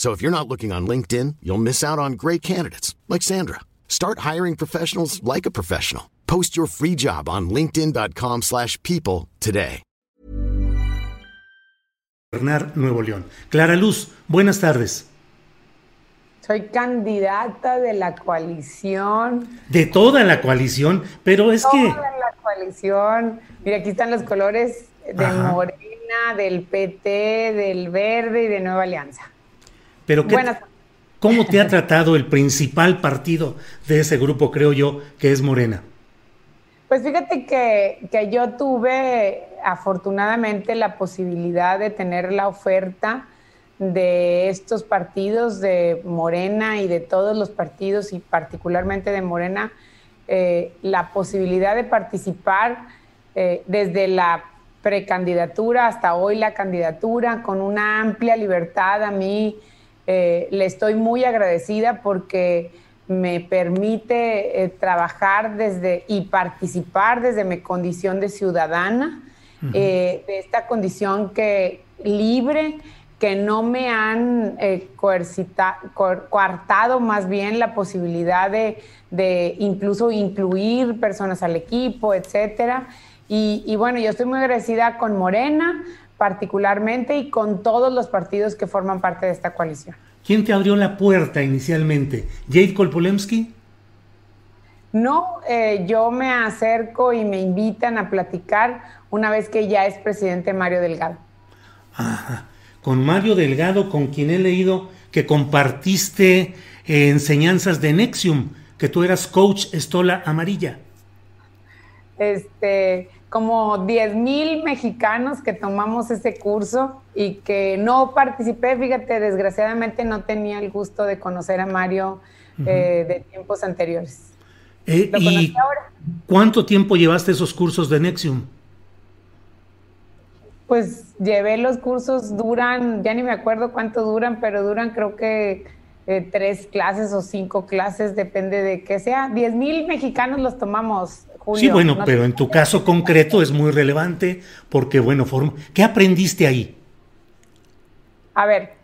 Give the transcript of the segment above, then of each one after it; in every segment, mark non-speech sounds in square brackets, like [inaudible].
So if you're not looking on LinkedIn, you'll miss out on great candidates like Sandra. Start hiring professionals like a professional. Post your free job on linkedin.com/people slash people today. Nuevo León. Clara Luz, buenas tardes. Soy candidata de la coalición. De toda la coalición, pero es que Toda la coalición. Mira, aquí están los colores de Ajá. Morena, del PT, del Verde y de Nueva Alianza. Pero qué- Buenas ¿cómo te ha tratado el principal partido de ese grupo, creo yo, que es Morena? Pues fíjate que, que yo tuve afortunadamente la posibilidad de tener la oferta de estos partidos de Morena y de todos los partidos y particularmente de Morena, eh, la posibilidad de participar eh, desde la precandidatura hasta hoy la candidatura con una amplia libertad. A mí eh, le estoy muy agradecida porque me permite eh, trabajar desde y participar desde mi condición de ciudadana, eh, de esta condición que libre, que no me han eh, coercita- coartado más bien la posibilidad de, de incluso incluir personas al equipo, etcétera. Y, y bueno, yo estoy muy agradecida con Morena particularmente y con todos los partidos que forman parte de esta coalición. ¿Quién te abrió la puerta inicialmente? ¿Jade Kolpolemsky? No, eh, yo me acerco y me invitan a platicar una vez que ya es presidente Mario Delgado. Ajá. Con Mario Delgado, con quien he leído que compartiste eh, enseñanzas de Nexium, que tú eras coach Estola Amarilla. Este, como 10 mil mexicanos que tomamos ese curso y que no participé, fíjate, desgraciadamente no tenía el gusto de conocer a Mario eh, de tiempos anteriores. Eh, Lo ¿Y ahora. cuánto tiempo llevaste esos cursos de Nexium? Pues llevé los cursos, duran, ya ni me acuerdo cuánto duran, pero duran creo que eh, tres clases o cinco clases, depende de qué sea. 10 mil mexicanos los tomamos, Julio. Sí, bueno, No pero en tu caso concreto es muy relevante porque, bueno, form- ¿qué aprendiste ahí? A ver,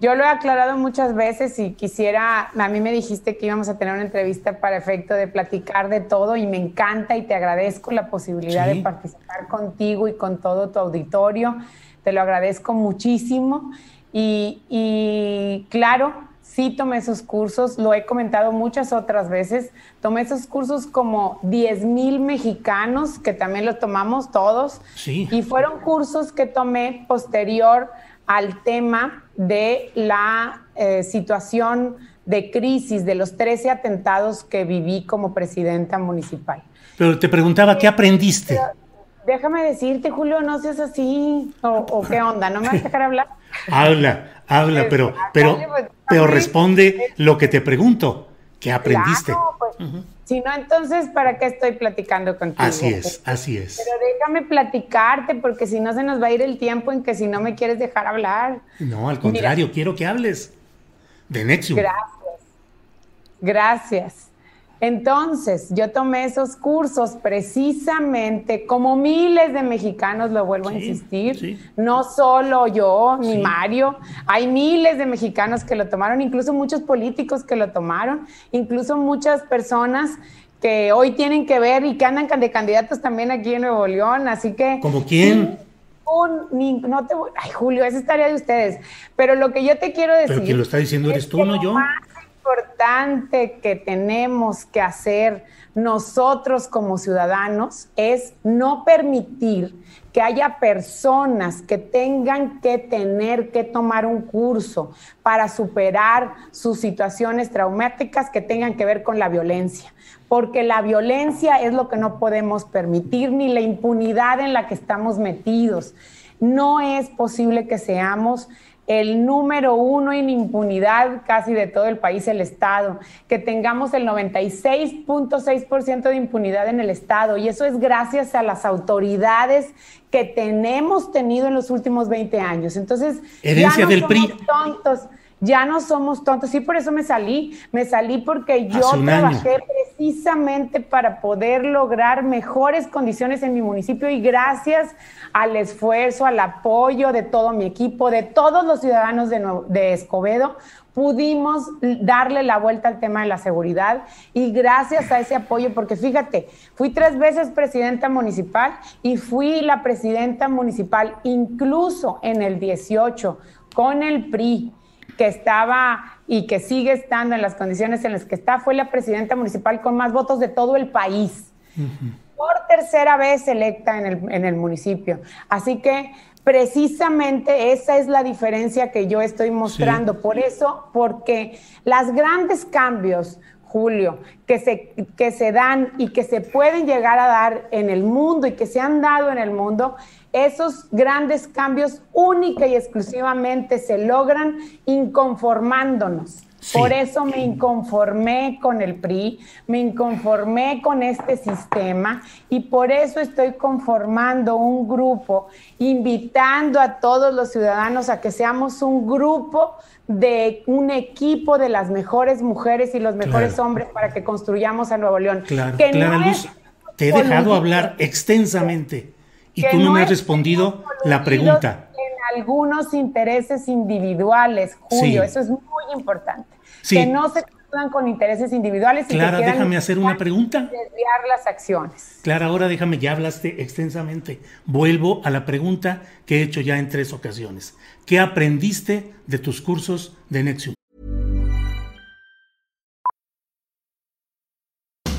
yo lo he aclarado muchas veces y quisiera, a mí me dijiste que íbamos a tener una entrevista para efecto de platicar de todo y me encanta y te agradezco la posibilidad Sí. de participar contigo y con todo tu auditorio. Te lo agradezco muchísimo y, y claro, sí tomé esos cursos, lo he comentado muchas otras veces, tomé esos cursos como 10 mil mexicanos, que también los tomamos todos, Sí. y fueron cursos que tomé posterior al tema de la eh, situación de crisis de los 13 atentados que viví como presidenta municipal. Pero te preguntaba, ¿qué aprendiste? Déjame decirte, Julio, no seas así. ¿O, o qué onda? ¿No me vas a dejar hablar? [laughs] Habla, habla, pero, pero, pues, pero dale. responde lo que te pregunto. ¿Qué aprendiste? Claro, pues, Si no, entonces, ¿para qué estoy platicando contigo? Así es, así es. Pero déjame platicarte, porque si no se nos va a ir el tiempo en que si no me quieres dejar hablar. No, al contrario, quiero que hables de Nexium. Gracias. Gracias. Entonces, yo tomé esos cursos precisamente, como miles de mexicanos, lo vuelvo a insistir, sí. no solo yo ni Sí. Mario, hay miles de mexicanos que lo tomaron, incluso muchos políticos que lo tomaron, incluso muchas personas que hoy tienen que ver y que andan de candidatos también aquí en Nuevo León, así que... ¿Como quién? no te ay Julio, esa es tarea de ustedes, pero lo que yo te quiero decir. Pero quien lo está diciendo eres tú, no yo. Más importante que tenemos que hacer nosotros como ciudadanos es no permitir que haya personas que tengan que tener que tomar un curso para superar sus situaciones traumáticas que tengan que ver con la violencia, porque la violencia es lo que no podemos permitir, ni la impunidad en la que estamos metidos. No es posible que seamos el número uno en impunidad casi de todo el país, el Estado, que tengamos el 96.6% de impunidad en el Estado. Y eso es gracias a las autoridades que tenemos tenido en los últimos 20 años. Entonces, herencia del PRI. Tontos ya no somos tontos. Sí, por eso me salí. Me salí porque yo trabajé precisamente para poder lograr mejores condiciones en mi municipio y gracias al esfuerzo, al apoyo de todo mi equipo, de todos los ciudadanos de, Escobedo, pudimos darle la vuelta al tema de la seguridad y gracias a ese apoyo, porque fíjate, fui tres veces presidenta municipal y fui la presidenta municipal incluso en el 18 con el PRI que estaba y que sigue estando en las condiciones en las que está, fue la presidenta municipal con más votos de todo el país. Por tercera vez electa en el, en el municipio. Así que precisamente esa es la diferencia que yo estoy mostrando. Por eso, porque los grandes cambios, Julio, que se, que se dan y que se pueden llegar a dar en el mundo y que se han dado en el mundo, esos grandes cambios única y exclusivamente se logran inconformándonos. Por eso me inconformé con el PRI, me inconformé con este sistema y por eso estoy conformando un grupo, invitando a todos los ciudadanos a que seamos un grupo de un equipo de las mejores mujeres y los mejores hombres para que construyamos a Nuevo León. Claro, Clara Luz, te he dejado hablar extensamente y tú no, me has respondido la pregunta. En algunos intereses individuales, Julio, eso es muy importante. Que no se confundan con intereses individuales. Clara, déjame hacer una pregunta. Desviar las acciones. Clara, ahora déjame, ya hablaste extensamente. Vuelvo a la pregunta que he hecho ya en tres ocasiones. ¿Qué aprendiste de tus cursos de Nexium?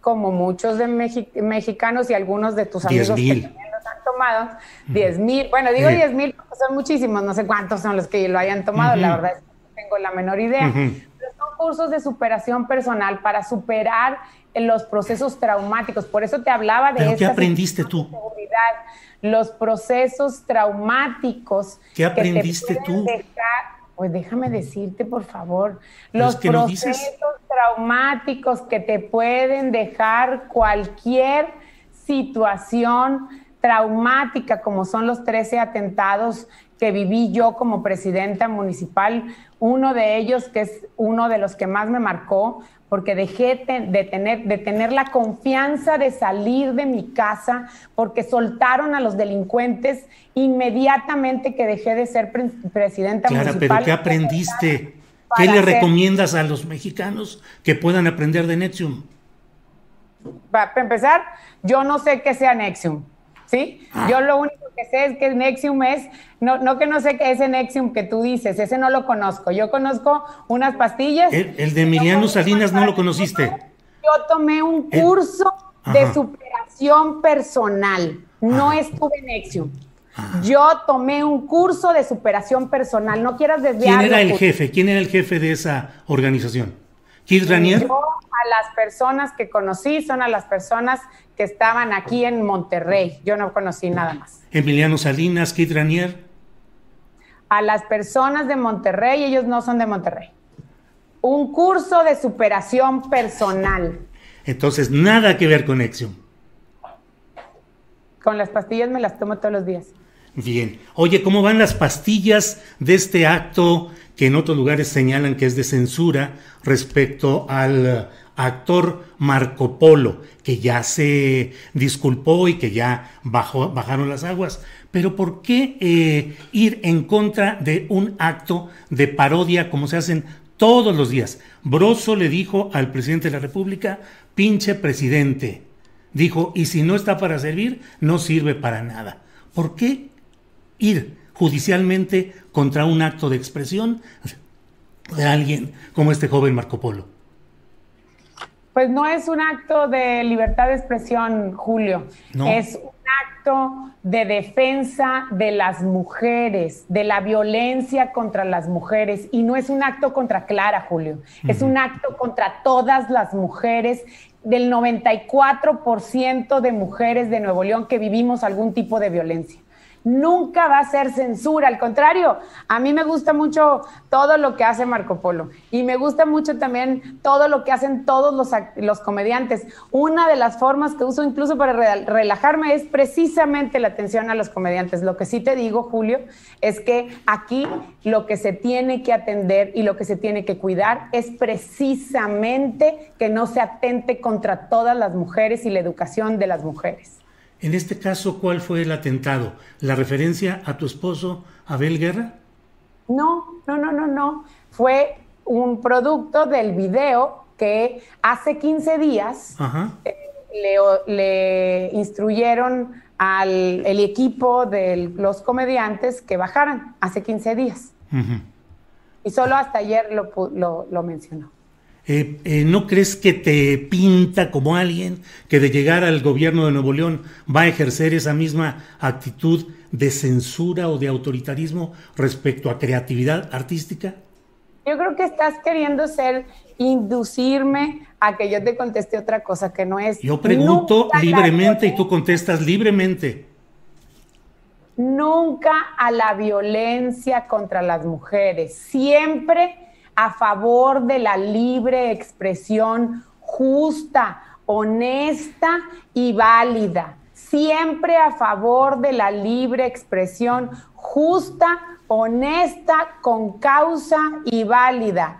como muchos de mexicanos y algunos de tus amigos que también los han tomado, 10 mil, bueno, digo 10 mil porque son muchísimos, no sé cuántos son los que lo hayan tomado, la verdad es que no tengo la menor idea, pero son cursos de superación personal para superar los procesos traumáticos, por eso te hablaba de... ¿Pero ¿Qué aprendiste tú? Seguridad, los procesos traumáticos. ¿Qué aprendiste tú? Pues déjame decirte, por favor, los procesos traumáticos que te pueden dejar cualquier situación traumática, como son los 13 atentados que viví yo como presidenta municipal, uno de ellos que es uno de los que más me marcó, porque dejé de tener, de tener la confianza de salir de mi casa, porque soltaron a los delincuentes inmediatamente que dejé de ser presidenta Clara, pero ¿qué aprendiste? ¿Qué le recomiendas a los mexicanos que puedan aprender de Nexium? Para empezar, yo no sé qué sea Nexium, ¿sí? Ah. Yo lo único que sé es que Nexium es, no, no que no sé qué es ese Nexium que tú dices, ese no lo conozco. Yo conozco unas pastillas. El, de Emiliano Salinas no lo conociste. Yo tomé un curso de superación personal. No estuve en Nexium. Yo tomé un curso de superación personal. No quieras desviar. ¿Quién era el jefe? ¿Quién era el jefe de esa organización? ¿Kid Ranier? Yo a las personas que conocí son a las personas que estaban aquí en Monterrey. Yo no conocí nada más. Emiliano Salinas, Kid Ranier. A las personas de Monterrey, ellos no son de Monterrey. Un curso de superación personal. Entonces, nada que ver con Nexium. Con las pastillas me las tomo todos los días. Bien. Oye, ¿cómo van las pastillas de este acto que en otros lugares señalan que es de censura respecto al actor Marco Polo, que ya se disculpó y que ya bajaron las aguas? Pero ¿por qué eh, ir en contra de un acto de parodia como se hacen todos los días? Broso le dijo al presidente de la República, pinche presidente. Dijo, y si no está para servir, no sirve para nada. ¿Por qué ir judicialmente contra un acto de expresión de alguien como este joven Marco Polo? Pues no es un acto de libertad de expresión, Julio. Es un acto de defensa de las mujeres, de la violencia contra las mujeres. Y no es un acto contra Clara, Julio. Es un acto contra todas las mujeres del 94% de mujeres de Nuevo León que vivimos algún tipo de violencia nunca va a ser censura, al contrario, a mí me gusta mucho todo lo que hace Marco Polo y me gusta mucho también todo lo que hacen todos los, los comediantes. Una de las formas que uso incluso para relajarme es precisamente la atención a los comediantes. Lo que sí te digo, Julio, es que aquí lo que se tiene que atender y lo que se tiene que cuidar es precisamente que no se atente contra todas las mujeres y la educación de las mujeres. En este caso, ¿cuál fue el atentado? ¿La referencia a tu esposo, Abel Guerra? No, no, no, no, no. Fue un producto del video que hace 15 días eh, le, instruyeron al el equipo de los comediantes que bajaran hace 15 días. Y solo hasta ayer lo, lo mencionó. Eh, eh, ¿no crees que te pinta como alguien que de llegar al gobierno de Nuevo León va a ejercer esa misma actitud de censura o de autoritarismo respecto a creatividad artística? Yo creo que estás queriendo ser, inducirme a que yo te conteste otra cosa que no es. Yo pregunto libremente y tú contestas libremente. Nunca a la violencia contra las mujeres. Siempre a favor de la libre expresión justa, honesta y válida. Siempre a favor de la libre expresión justa, honesta, con causa y válida.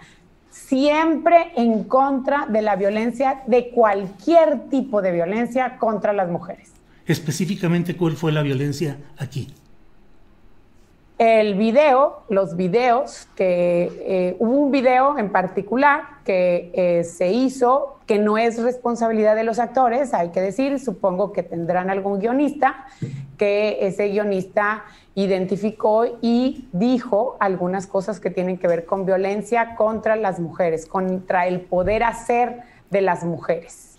Siempre en contra de la violencia, de cualquier tipo de violencia contra las mujeres. Específicamente, ¿cuál fue la violencia aquí? El video, los videos, que eh, hubo un video en particular que eh, se hizo, que no es responsabilidad de los actores, hay que decir, supongo que tendrán algún guionista, que ese guionista identificó y dijo algunas cosas que tienen que ver con violencia contra las mujeres, contra el poder hacer de las mujeres.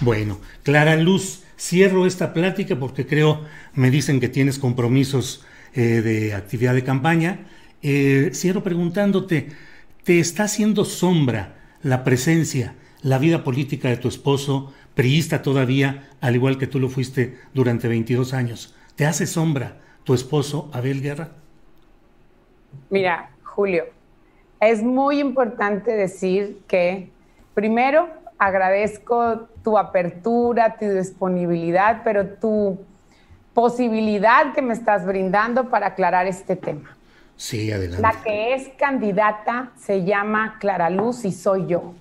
Bueno, Clara Luz, cierro esta plática porque creo, me dicen que tienes compromisos eh, de actividad de campaña. Eh, preguntándote, ¿te está haciendo sombra la presencia, la vida política de tu esposo, priista todavía, al igual que tú lo fuiste durante 22 años? ¿Te hace sombra tu esposo Abel Guerra? Mira, Julio, es muy importante decir que primero agradezco tu apertura, tu disponibilidad, pero tu posibilidad que me estás brindando para aclarar este tema. Sí, adelante. La que es candidata se llama Clara Luz y soy yo.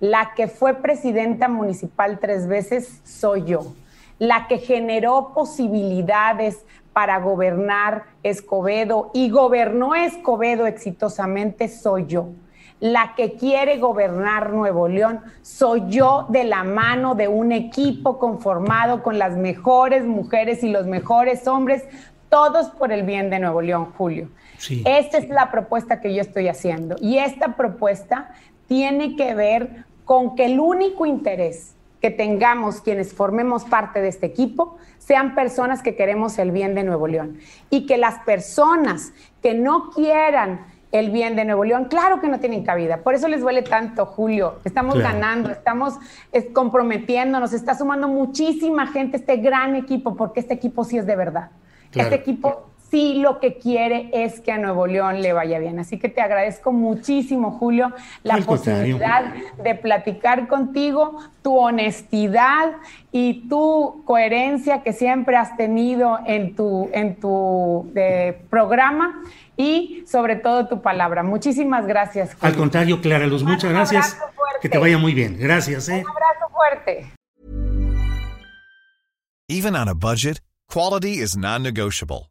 La que fue presidenta municipal tres veces soy yo. La que generó posibilidades para gobernar Escobedo y gobernó Escobedo exitosamente soy yo la que quiere gobernar Nuevo León soy yo de la mano de un equipo conformado con las mejores mujeres y los mejores hombres, todos por el bien de Nuevo León, Julio. Esta es la propuesta que yo estoy haciendo y esta propuesta tiene que ver con que el único interés que tengamos quienes formemos parte de este equipo sean personas que queremos el bien de Nuevo León y que las personas que no quieran el bien de Nuevo León, claro que no tienen cabida. Por eso les duele tanto, Julio. Estamos ganando, estamos comprometiéndonos, está sumando muchísima gente este gran equipo, porque este equipo sí es de verdad. Este equipo sí lo que quiere es que a Nuevo León le vaya bien. Así que te agradezco muchísimo, Julio, la posibilidad de platicar contigo, tu honestidad y tu coherencia que siempre has tenido en tu, en tu eh, programa y sobre todo tu palabra. Muchísimas gracias. Al contrario, Clara Luz, muchas gracias. Que te vaya muy bien. Gracias. ¿eh? Un abrazo fuerte. Even on a budget, quality is non-negotiable.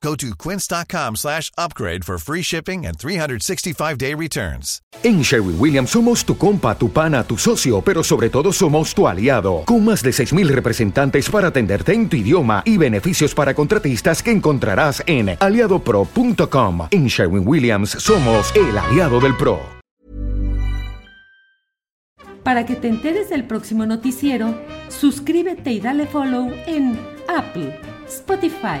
Go to quince.com slash upgrade for free shipping and 365-day returns. En Sherwin Williams somos tu compa, tu pana, tu socio, pero sobre todo somos tu aliado. Con más de 6.000 representantes para atenderte en tu idioma y beneficios para contratistas que encontrarás en aliadopro.com. En Sherwin Williams somos el aliado del PRO. Para que te enteres del próximo noticiero, suscríbete y dale follow en Apple, Spotify,